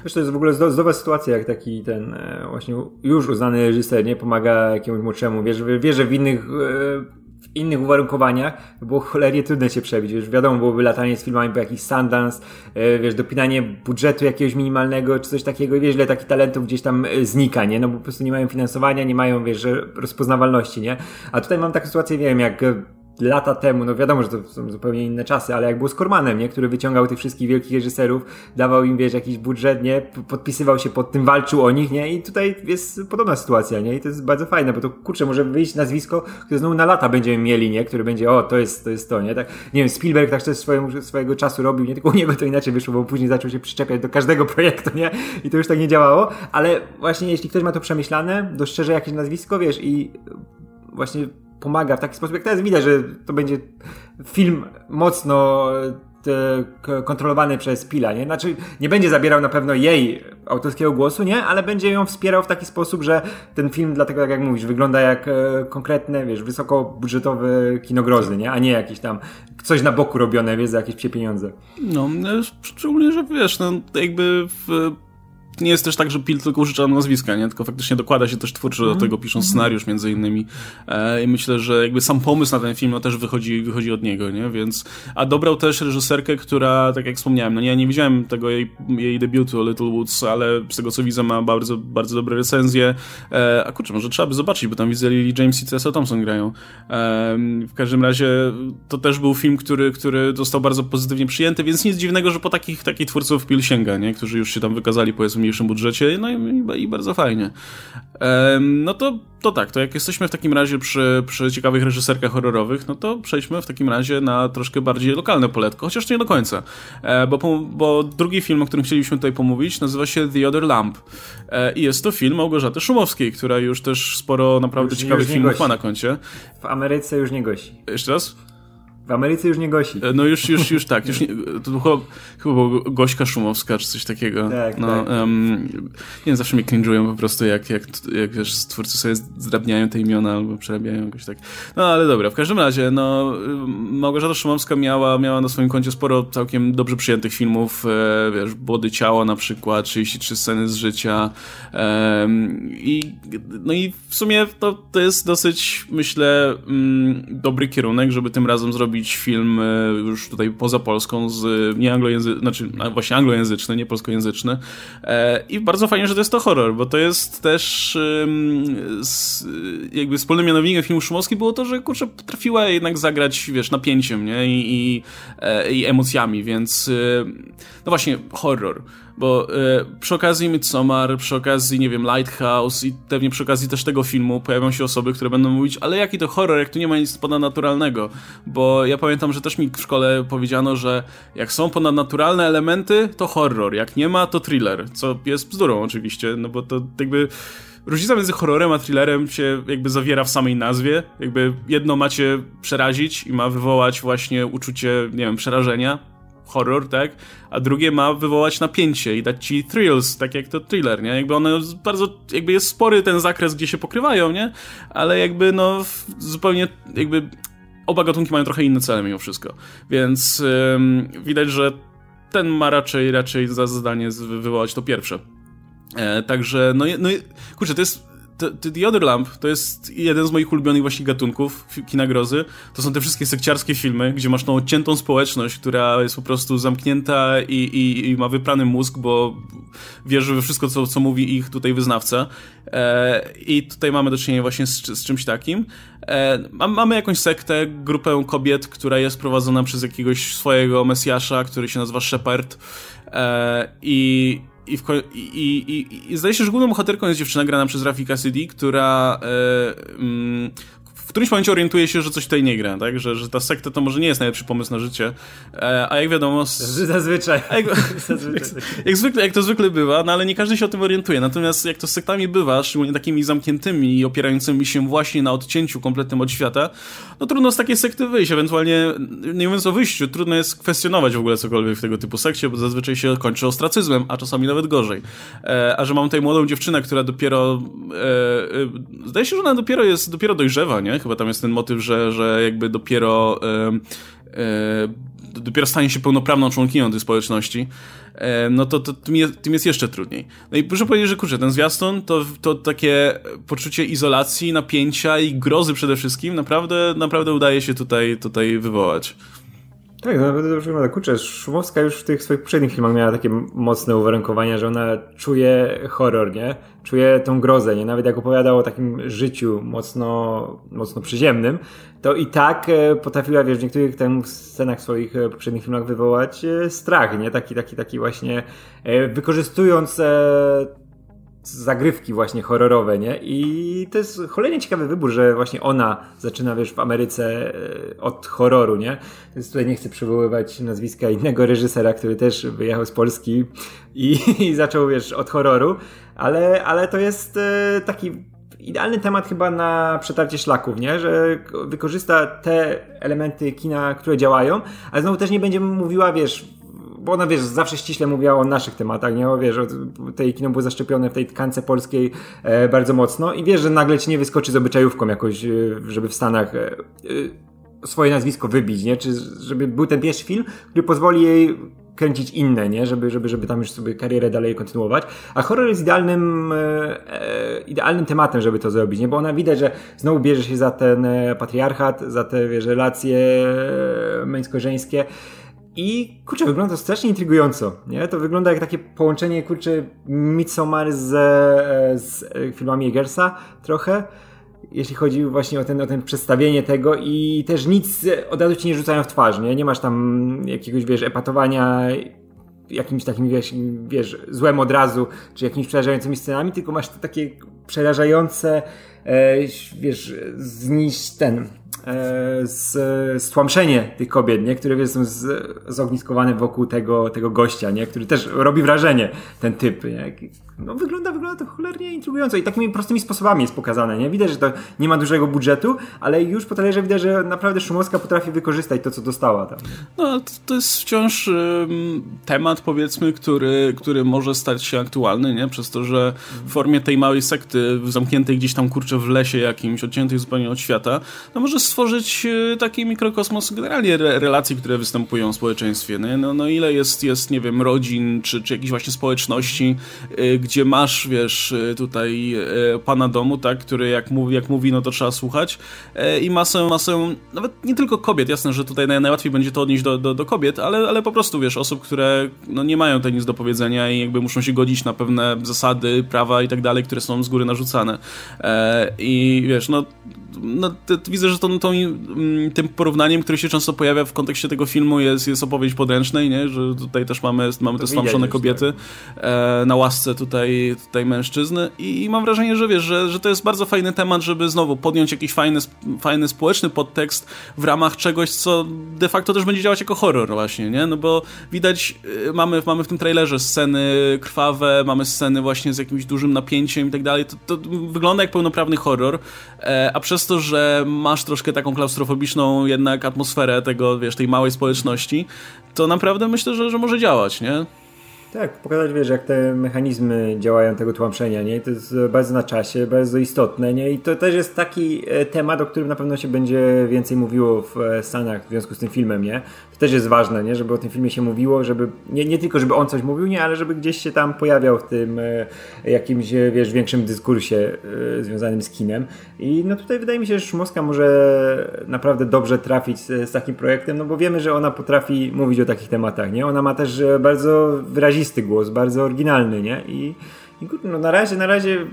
Wiesz, to jest w ogóle zdrowa sytuacja, jak taki ten e, właśnie już uznany reżyser, nie? Pomaga jakiemuś młodszemu, wie, że, wie, że w innych e, innych uwarunkowaniach było cholernie trudne się przebić. Już wiadomo, byłoby latanie z filmami po jakiś Sundance, e, wiesz, dopinanie budżetu jakiegoś minimalnego, czy coś takiego i wiesz, ile takich talentów gdzieś tam e, znika, nie? No bo po prostu nie mają finansowania, nie mają, wiesz, rozpoznawalności, nie? A tutaj mam taką sytuację, wiem, jak lata temu, no wiadomo, że to są zupełnie inne czasy, ale jak było z Kormanem, nie? Który wyciągał tych wszystkich wielkich reżyserów, dawał im, wiesz, jakiś budżet, nie? Podpisywał się pod tym, walczył o nich, nie? I tutaj jest podobna sytuacja, nie? I to jest bardzo fajne, bo to, kurczę, może wyjść nazwisko, które znowu na lata będziemy mieli, nie? Który będzie, o, to jest to, jest to nie? Tak, nie wiem, Spielberg tak też swojego, swojego czasu robił, nie? Tylko u niego to inaczej wyszło, bo później zaczął się przyczepiać do każdego projektu, nie? I to już tak nie działało, ale właśnie jeśli ktoś ma to przemyślane, dostrzeże jakieś nazwisko, wiesz, i właśnie pomaga w taki sposób, jak teraz widać, że to będzie film mocno te, kontrolowany przez Pila, nie? Znaczy, nie będzie zabierał na pewno jej autorskiego głosu, nie? Ale będzie ją wspierał w taki sposób, że ten film, dlatego tak jak mówisz, wygląda jak e, konkretne, wiesz, wysokobudżetowe kino grozy, nie? A nie jakieś tam coś na boku robione, wiesz, za jakieś pieniądze. No, szczególnie, że wiesz, no, jakby w nie jest też tak, że Pil tylko użycza nazwiska, nie? Tylko faktycznie dokłada się też twórczo do mhm. tego, pisząc mhm. scenariusz między innymi. E, I myślę, że jakby sam pomysł na ten film no, też wychodzi, wychodzi od niego, nie? Więc, a dobrał też reżyserkę, która, tak jak wspomniałem, no nie, ja nie widziałem tego jej, jej debiutu Little Woods, ale z tego co widzę ma bardzo, bardzo dobre recenzje. E, a kurczę, może trzeba by zobaczyć, bo tam widzę Lily James i Tessa Thompson grają. E, w każdym razie to też był film, który, który został bardzo pozytywnie przyjęty, więc nic dziwnego, że po takich, takich twórców Pil sięga, nie? Którzy już się tam wykazali, powiedzmy, mniejszym budżecie, no i, i bardzo fajnie. No to, to tak, to jak jesteśmy w takim razie przy, przy ciekawych reżyserkach horrorowych, no to przejdźmy w takim razie na troszkę bardziej lokalne poletko, chociaż nie do końca, e, bo, bo drugi film, o którym chcieliśmy tutaj pomówić, nazywa się The Other Lamp e, i jest to film Małgorzaty Szumowskiej, która już też sporo naprawdę już, ciekawych już filmów gości. ma na koncie. W Ameryce już nie gości. Jeszcze raz? W Ameryce już nie Gosi. E, no już, już, już tak. Już nie, to chyba, chyba było Gośka Szumowska, czy coś takiego. Tak, no, tak. Um, nie wiem, zawsze mnie cringe'ują po prostu, jak, jak, jak wiesz, twórcy sobie zdrabniają te imiona albo przerabiają jakoś tak. No ale dobra, w każdym razie, no Małgorzata Szumowska miała, miała na swoim koncie sporo całkiem dobrze przyjętych filmów, e, wiesz, Błody Ciało na przykład, 33 sceny z życia e, i no i w sumie to, to jest dosyć, myślę, mm, dobry kierunek, żeby tym razem zrobić zrobić film e, już tutaj poza Polską, z nie anglojęzyczny, znaczy właśnie anglojęzyczny, nie polskojęzyczny. E, I bardzo fajnie, że to jest to horror, bo to jest też jakby wspólnym mianownikiem filmu Szumowski było to, że kurczę, potrafiła jednak zagrać, wiesz, napięciem, nie? I, i, e, i emocjami, więc no właśnie, horror bo y, przy okazji Midsommar, przy okazji, nie wiem, Lighthouse i pewnie przy okazji też tego filmu pojawią się osoby, które będą mówić, ale jaki to horror, jak tu nie ma nic ponadnaturalnego, bo ja pamiętam, że też mi w szkole powiedziano, że jak są ponadnaturalne elementy, to horror, jak nie ma, to thriller, co jest bzdurą oczywiście, no bo to jakby różnica między horrorem a thrillerem się jakby zawiera w samej nazwie. Jakby jedno macie przerazić i ma wywołać właśnie uczucie, nie wiem, przerażenia, horror, tak? A drugie ma wywołać napięcie i dać ci thrills, tak jak to thriller, nie? Jakby one bardzo, jakby jest spory ten zakres, gdzie się pokrywają, nie? Ale jakby no zupełnie jakby oba gatunki mają trochę inne cele mimo wszystko. Więc ym, widać, że ten ma raczej, raczej za zadanie wywołać to pierwsze. E, także, no, no kurczę, to jest The Other Lamp to jest jeden z moich ulubionych właśnie gatunków kina grozy. To są te wszystkie sekciarskie filmy, gdzie masz tą odciętą społeczność, która jest po prostu zamknięta i, i, i ma wyprany mózg, bo wierzy we wszystko, co, co mówi ich tutaj wyznawca. E, I tutaj mamy do czynienia właśnie z, z czymś takim. E, mamy jakąś sektę, grupę kobiet, która jest prowadzona przez jakiegoś swojego mesjasza, który się nazywa Shepard. E, I i, w, i, i, i, zdaje się, że główną bohaterką jest dziewczyna grana przez Rafika Cassidy, która e, mm, którymś momencie orientuje się, że coś tutaj nie gra, tak? Że, że ta sekta to może nie jest najlepszy pomysł na życie. E, a jak wiadomo... Z... Zazwyczaj. Jak, jak, jak, zwykle, jak to zwykle bywa, no ale nie każdy się o tym orientuje. Natomiast jak to z sektami bywa, szczególnie takimi zamkniętymi i opierającymi się właśnie na odcięciu kompletnym od świata, no trudno z takiej sekty wyjść. Ewentualnie, nie mówiąc o wyjściu, trudno jest kwestionować w ogóle cokolwiek w tego typu sekcie, bo zazwyczaj się kończy ostracyzmem, a czasami nawet gorzej. E, a że mam tutaj młodą dziewczynę, która dopiero... E, zdaje się, że ona dopiero jest, dopiero dojrzewa, nie? Chyba tam jest ten motyw, że, że jakby dopiero dopiero stanie się pełnoprawną członkinią tej społeczności, no to, to tym, jest, tym jest jeszcze trudniej. No i proszę powiedzieć, że kurczę, ten zwiastun to, to takie poczucie izolacji, napięcia i grozy przede wszystkim naprawdę, naprawdę udaje się tutaj, tutaj wywołać. Tak, no naprawdę dobrze wygląda. Kurczę, Szumowska już w tych swoich poprzednich filmach miała takie mocne uwarunkowania, że ona czuje horror, nie? Czuje tą grozę, nie? Nawet jak opowiadała o takim życiu mocno, mocno przyziemnym, to i tak e, potrafiła, wiesz, w niektórych tam scenach swoich e, poprzednich filmach wywołać e, strach, nie? Taki, taki, taki właśnie, wykorzystując zagrywki właśnie horrorowe, nie? I to jest cholernie ciekawy wybór, że właśnie ona zaczyna, wiesz, w Ameryce e, od horroru, nie? Więc tutaj nie chcę przywoływać nazwiska innego reżysera, który też wyjechał z Polski i, i zaczął, wiesz, od horroru, ale, ale to jest e, taki idealny temat chyba na przetarcie szlaków, nie? Że wykorzysta te elementy kina, które działają, ale znowu też nie będzie mówiła, wiesz, bo ona, wiesz, zawsze ściśle mówiła o naszych tematach, nie? O, wiesz, tej kino było zaszczepione w tej tkance polskiej e, bardzo mocno i wiesz, że nagle ci nie wyskoczy z obyczajówką jakoś, e, żeby w Stanach e, e, swoje nazwisko wybić, nie? Czy żeby był ten pierwszy film, który pozwoli jej kręcić inne, nie? Żeby, żeby, żeby tam już sobie karierę dalej kontynuować. A horror jest idealnym, e, e idealnym tematem, żeby to zrobić, nie? Bo ona widać, że znowu bierze się za ten patriarchat, za te, wiesz, relacje męsko-żeńskie i kurczę, wygląda to strasznie intrygująco, nie? To wygląda jak takie połączenie, kurczę, Midsommar z, e, z filmami Egersa trochę, jeśli chodzi właśnie o ten, o ten przedstawienie tego i też nic od razu ci nie rzucają w twarz, nie? Nie masz tam jakiegoś, wiesz, epatowania jakimś takim, wiesz, wiesz, złem od razu, czy jakimiś przerażającymi scenami, tylko masz takie przerażające, e, wiesz, zniszcz ten, E, z, stłamszenie tych kobiet, nie? które są z, zogniskowane wokół tego, tego gościa, nie? który też robi wrażenie, ten typ. Nie? No, wygląda, wygląda to cholernie intrygująco i takimi prostymi sposobami jest pokazane. Nie? Widać, że to nie ma dużego budżetu, ale już po trailerze widać, że naprawdę Szumowska potrafi wykorzystać to, co dostała tam. No, to, jest wciąż temat, powiedzmy, który, który może stać się aktualny, nie? Przez to, że w formie tej małej sekty zamkniętej gdzieś tam, kurczę, w lesie jakimś, odciętej zupełnie od świata, no może stworzyć e, taki mikrokosmos generalnie re, relacji, które występują w społeczeństwie. Nie? No, no ile jest, jest, nie wiem, rodzin, czy, czy jakichś właśnie społeczności, y, gdzie masz, wiesz, y, tutaj y, pana domu, tak, który jak mówi, jak mówi, no to trzeba słuchać i masę, masę, nawet nie tylko kobiet, jasne, że tutaj najłatwiej będzie to odnieść do, do, do kobiet, ale, ale po prostu, wiesz, osób, które no, nie mają tutaj nic do powiedzenia i jakby muszą się godzić na pewne zasady, prawa i tak dalej, które są z góry narzucane. I wiesz, no, no widzę, że to, to tym porównaniem, które się często pojawia w kontekście tego filmu jest, jest opowieść podręcznej, nie? że tutaj też mamy, mamy te stłamszone kobiety tak. na łasce tutaj, tutaj mężczyzny i, mam wrażenie, że wiesz, że, że to jest bardzo fajny temat, żeby znowu podjąć jakiś fajny, fajny społeczny podtekst w ramach czegoś, co de facto też będzie działać jako horror właśnie, nie? No bo widać, e, mamy, mamy w tym trailerze sceny krwawe, mamy sceny właśnie z jakimś dużym napięciem i tak dalej, to, to wygląda jak pełnoprawny horror, e, a przez to, że masz troszkę taką klaustrofobiczną jednak atmosferę tego, wiesz, tej małej społeczności, to naprawdę myślę, że, że może działać, nie? Tak, pokazać, wiesz, jak te mechanizmy działają tego tłamszenia, nie? To jest bardzo na czasie, bardzo istotne, nie? I to też jest taki e, temat, o którym na pewno się będzie więcej mówiło w e, Stanach w związku z tym filmem, nie? Też jest ważne, nie? Żeby o tym filmie się mówiło, żeby, nie, nie tylko żeby on coś mówił, nie? Ale żeby gdzieś się tam pojawiał w tym e, jakimś, wiesz, większym dyskursie związanym z kinem. I no tutaj wydaje mi się, że Szumowska może naprawdę dobrze trafić z, z takim projektem, no bo wiemy, że ona potrafi mówić o takich tematach, nie? Ona ma też bardzo wyrazisty głos, bardzo oryginalny, nie? I, i no na razie, na razie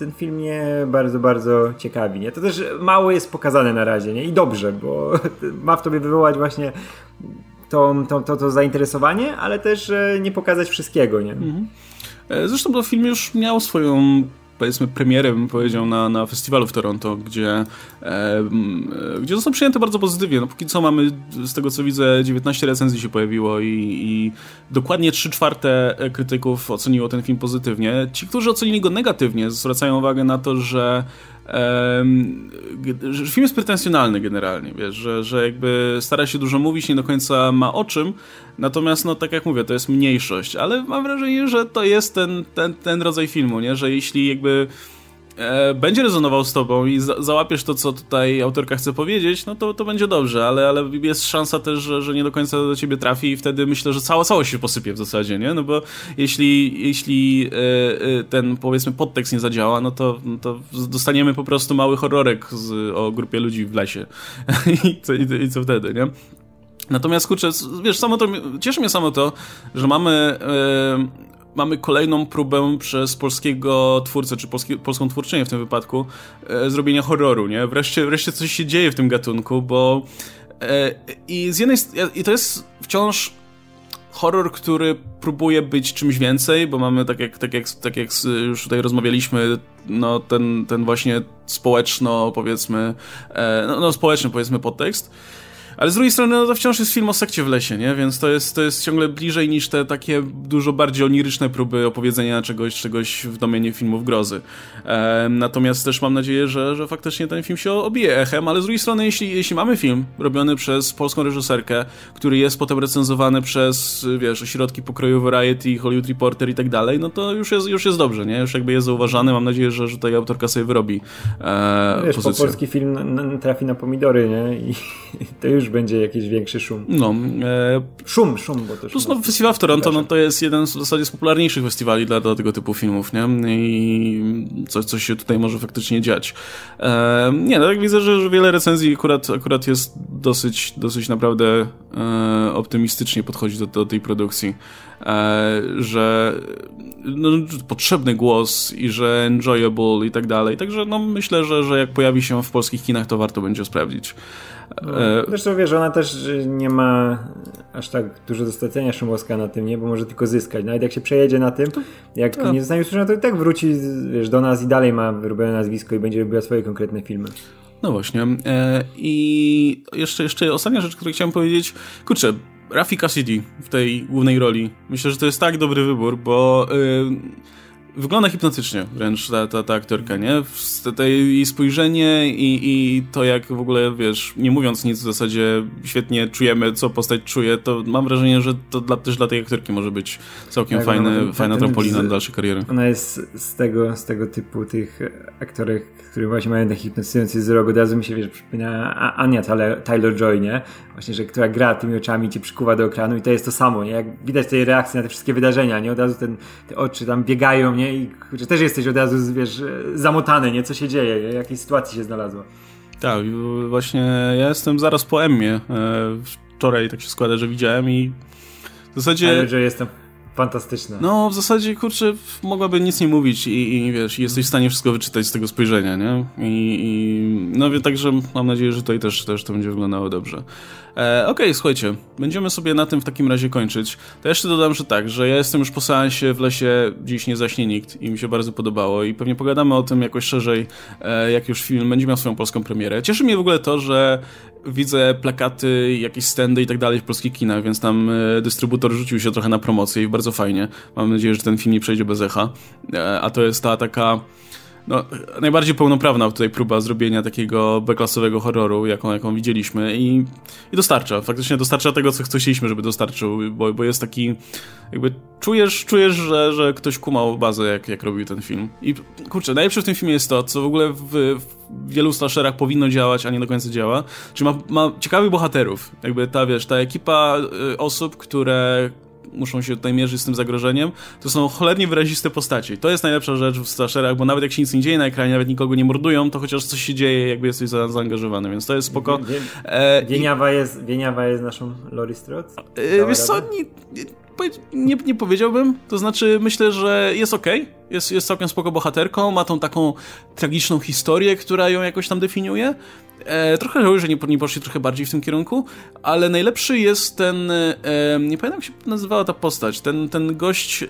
ten film mnie bardzo, bardzo ciekawi, nie? To też mało jest pokazane na razie, nie? I dobrze, bo ma w tobie wywołać właśnie to, to, to, to zainteresowanie, ale też e, nie pokazać wszystkiego, nie? Mhm. E, zresztą to film już miał swoją powiedzmy premierę, bym powiedział, na, na festiwalu w Toronto, gdzie, e, gdzie został przyjęty bardzo pozytywnie. No póki co mamy, z tego co widzę, 19 recenzji się pojawiło i, i dokładnie 3 czwarte krytyków oceniło ten film pozytywnie. Ci, którzy ocenili go negatywnie, zwracają uwagę na to, że film jest pretensjonalny generalnie, wiesz, że, że jakby stara się dużo mówić, nie do końca ma o czym, natomiast no tak jak mówię, to jest mniejszość, ale mam wrażenie, że to jest ten, ten, ten rodzaj filmu, nie, że jeśli jakby e, będzie rezonował z tobą i za, załapiesz to, co tutaj autorka chce powiedzieć, no to, to będzie dobrze, ale, ale jest szansa też, że, że nie do końca do ciebie trafi i wtedy myślę, że cała całość się posypie w zasadzie, nie? No bo jeśli, jeśli e, e, ten, powiedzmy, podtekst nie zadziała, no to, no to dostaniemy po prostu mały horrorek z, o grupie ludzi w lesie. I, co, i, I co wtedy, nie? Natomiast kurczę, wiesz, samo to, cieszy mnie samo to, że mamy mamy kolejną próbę przez polskiego twórcę, czy polski, polską twórczynię w tym wypadku, e, zrobienia horroru, nie? Wreszcie, wreszcie coś się dzieje w tym gatunku, bo e, i z jednej i to jest wciąż horror, który próbuje być czymś więcej, bo mamy, tak jak, tak jak, tak jak już tutaj rozmawialiśmy, no ten, ten właśnie społeczno, powiedzmy, e, no, no społeczny, powiedzmy, podtekst, ale z drugiej strony, no to wciąż jest film o sekcie w lesie, nie? Więc to jest, to jest ciągle bliżej niż te takie dużo bardziej oniryczne próby opowiedzenia czegoś, czegoś w domenie filmów grozy. E, natomiast też mam nadzieję, że, że faktycznie ten film się obije echem, ale z drugiej strony, jeśli, jeśli mamy film robiony przez polską reżyserkę, który jest potem recenzowany przez, wiesz, ośrodki pokroju Variety, Hollywood Reporter i tak dalej, no to już jest, już jest dobrze, nie? Już jakby jest zauważany, mam nadzieję, że, że tutaj autorka sobie wyrobi e, wiesz, pozycję. polski film trafi na pomidory, nie? I to już będzie jakiś większy szum. No. E... Szum, szum, bo to Plus no, festiwal w Toronto no, to jest jeden z w zasadzie z popularniejszych festiwali dla, dla tego typu filmów, nie? I coś, coś się tutaj może faktycznie dziać. E... Nie, no tak widzę, że, że wiele recenzji akurat, akurat jest dosyć, dosyć naprawdę e... optymistycznie podchodzi do, do tej produkcji. E, że no, potrzebny głos i że enjoyable i tak dalej. Także no, myślę, że, że jak pojawi się w polskich kinach, to warto będzie sprawdzić. No, e... Zresztą wiesz, ona też nie ma aż tak dużo do stracenia Szymowska na tym, nie? Bo może tylko zyskać. Nawet jak się przejedzie na tym, jak to... nie zostanie usłyszana, to i tak wróci wiesz, do nas i dalej ma wyrobione nazwisko i będzie robiła swoje konkretne filmy. No właśnie. E, I jeszcze, jeszcze ostatnia rzecz, którą chciałem powiedzieć. Kurczę, Rafi Cassidy w tej głównej roli. Myślę, że to jest tak dobry wybór, bo... Y, wygląda hipnotycznie wręcz ta, ta, ta aktorka, nie? Te, jej spojrzenie i, i to jak w ogóle, wiesz, nie mówiąc nic w zasadzie świetnie czujemy, co postać czuje, to mam wrażenie, że to dla, też dla tej aktorki może być całkiem tak, fajny, no, fajna trampolina na dalsze kariery. Ona jest z tego, z tego typu tych aktorek, które właśnie mają taki hipnotyzujący wzrok, od razu mi się, wiesz, przypomina Ania Taylor-Joy, nie? Właśnie, że która gra tymi oczami cię przykuwa do ekranu i to jest to samo, nie? Jak widać tej reakcji na te wszystkie wydarzenia, nie? Od razu ten, te oczy tam biegają, nie? I że też jesteś od razu, wiesz, zamotany, nie? Co się dzieje, w jakiej sytuacji się znalazła. Tak, właśnie ja jestem zaraz po Emmie. E, wczoraj tak się składa, że widziałem i w zasadzie... Ale że jestem fantastyczna. No, w zasadzie, kurczę, mogłaby nic nie mówić i, i wiesz, jesteś w stanie wszystko wyczytać z tego spojrzenia, nie? I, i no, wie, także mam nadzieję, że tutaj też, też to będzie wyglądało dobrze. E, Okej, okay, słuchajcie, będziemy sobie na tym w takim razie kończyć. To jeszcze dodam, że tak, że ja jestem już po seansie w lesie, dziś nie zaśnie nikt i mi się bardzo podobało i pewnie pogadamy o tym jakoś szerzej, e, jak już film będzie miał swoją polską premierę. Cieszy mnie w ogóle to, że widzę plakaty, jakieś standy i tak dalej w polskich kinach, więc tam e, dystrybutor rzucił się trochę na promocję i bardzo fajnie. Mam nadzieję, że ten film nie przejdzie bez echa. E, a to jest ta taka no, najbardziej pełnoprawna tutaj próba zrobienia takiego beklasowego horroru, jaką, jaką widzieliśmy i, i dostarcza, faktycznie dostarcza tego, co chcieliśmy, żeby dostarczył, bo, bo jest taki, jakby czujesz, czujesz że, że ktoś kumał bazę, jak, jak robił ten film. I kurczę, najlepsze w tym filmie jest to, co w ogóle w, w wielu slasherach powinno działać, a nie do końca działa, czyli ma, ma ciekawych bohaterów, jakby ta, wiesz, ta ekipa y, osób, które muszą się tutaj mierzyć z tym zagrożeniem, to są cholernie wyraziste postaci. To jest najlepsza rzecz w slasherach, bo nawet jak się nic nie dzieje na ekranie, nawet nikogo nie mordują, to chociaż coś się dzieje, jakby jesteś za, zaangażowany, więc to jest spoko. Wie, e, Wieniawa, jest, Wieniawa jest naszą Lori Strode? E, wiesz co, nie, nie, nie, powiedziałbym, to znaczy myślę, że jest ok, jest, jest całkiem spoko bohaterką, ma tą taką tragiczną historię, która ją jakoś tam definiuje, E, trochę żałuję, że nie, nie poszli trochę bardziej w tym kierunku, ale najlepszy jest ten, e, nie pamiętam jak się nazywała ta postać, ten, ten gość, e,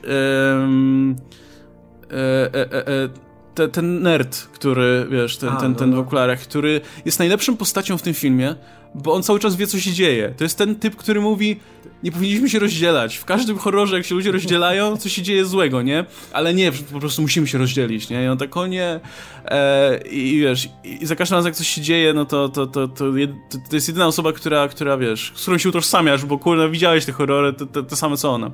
te, ten nerd, który, wiesz, ten, A, ten, ten w okularach, który jest najlepszą postacią w tym filmie, bo on cały czas wie, co się dzieje. To jest ten typ, który mówi, nie powinniśmy się rozdzielać. W każdym horrorze, jak się ludzie rozdzielają, co się dzieje złego, nie? Ale nie, po prostu musimy się rozdzielić, nie? I on tak, o nie. E, I wiesz, i za każdym razem, jak coś się dzieje, no to, to, to, to, to jest jedyna osoba, która, która, wiesz, z którą się utożsamiasz, bo kurwa, widziałeś te horrory, to, to, to same co ona.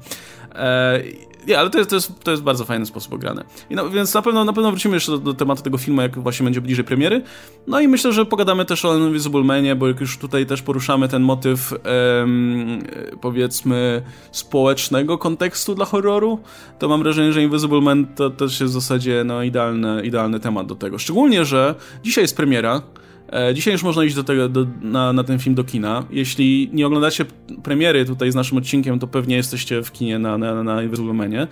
E, nie, ale to jest, to, jest, to jest bardzo fajny sposób ograne. I no, więc na pewno, na pewno wrócimy jeszcze do, do, tematu tego filmu, jak właśnie będzie bliżej premiery. No i myślę, że pogadamy też o Invisible Manie, bo jak już tutaj też poruszamy ten motyw, em, powiedzmy, społecznego kontekstu dla horroru, to mam wrażenie, że Invisible Man to też jest w zasadzie no, idealny, idealny temat do tego. Szczególnie, że dzisiaj jest premiera, E, dzisiaj już można iść do tego, do, na, na, ten film do kina. Jeśli nie oglądacie premiery tutaj z naszym odcinkiem, to pewnie jesteście w kinie na, na, na Invisible Manie.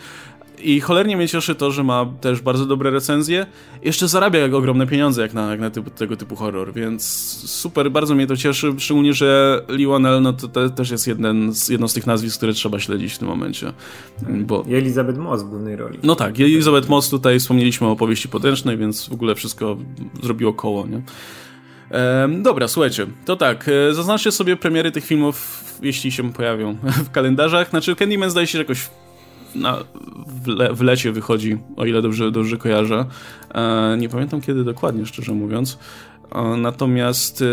I cholernie mnie cieszy to, że ma też bardzo dobre recenzje. Jeszcze zarabia jak ogromne pieniądze jak na, jak na typu, tego typu horror, więc super, bardzo mnie to cieszy. Szczególnie, że Lee Wanell, no to te, też jest jeden z, jedno z tych nazwisk, które trzeba śledzić w tym momencie. Bo... I Elizabeth Moss w głównej roli. No tak, Elizabeth Moss tutaj wspomnieliśmy o opowieści potężnej, więc w ogóle wszystko zrobiło koło, nie? dobra, słuchajcie, to tak, e, zaznaczcie sobie premiery tych filmów, jeśli się pojawią w kalendarzach. Znaczy, Candyman zdaje się że jakoś na, w, le, w, lecie wychodzi, o ile dobrze, dobrze kojarzę. E, nie pamiętam kiedy dokładnie, szczerze mówiąc. Natomiast e,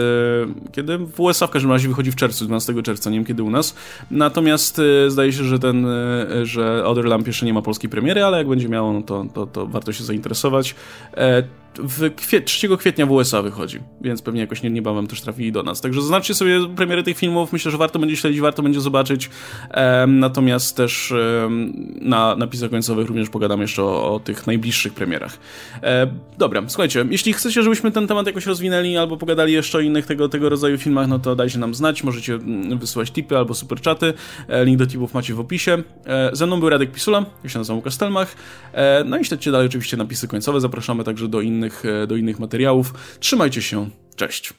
kiedy w USA w każdym razie wychodzi w czerwcu, 12 czerwca, nie wiem kiedy u nas. Natomiast e, zdaje się, że ten, e, że Other Lamp jeszcze nie ma polskiej premiery, ale jak będzie miało, no to, to, to warto się zainteresować. W kwiet 3 kwietnia w USA wychodzi, więc pewnie jakoś niebawem też trafili do nas. Także zaznaczcie sobie premiery tych filmów, myślę, że warto będzie śledzić, warto będzie zobaczyć. Natomiast też na napisach końcowych również pogadam jeszcze o, o tych najbliższych premierach. Dobra, słuchajcie, jeśli chcecie, żebyśmy ten temat jakoś rozwinęli, albo pogadali jeszcze o innych tego, tego rodzaju filmach, no to dajcie nam znać, możecie mm, wysyłać tipy albo superczaty, e, link do tipów macie w opisie. E, ze mną był Radek Pisula, ja się nazywam Łukasz e, no i śledźcie dalej oczywiście napisy końcowe, zapraszamy także do innych, do innych materiałów. Trzymajcie się, cześć!